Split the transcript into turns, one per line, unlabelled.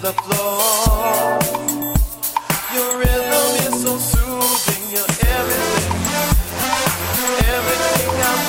the floor. Your rhythm is so soothing, you're everything, everything I'm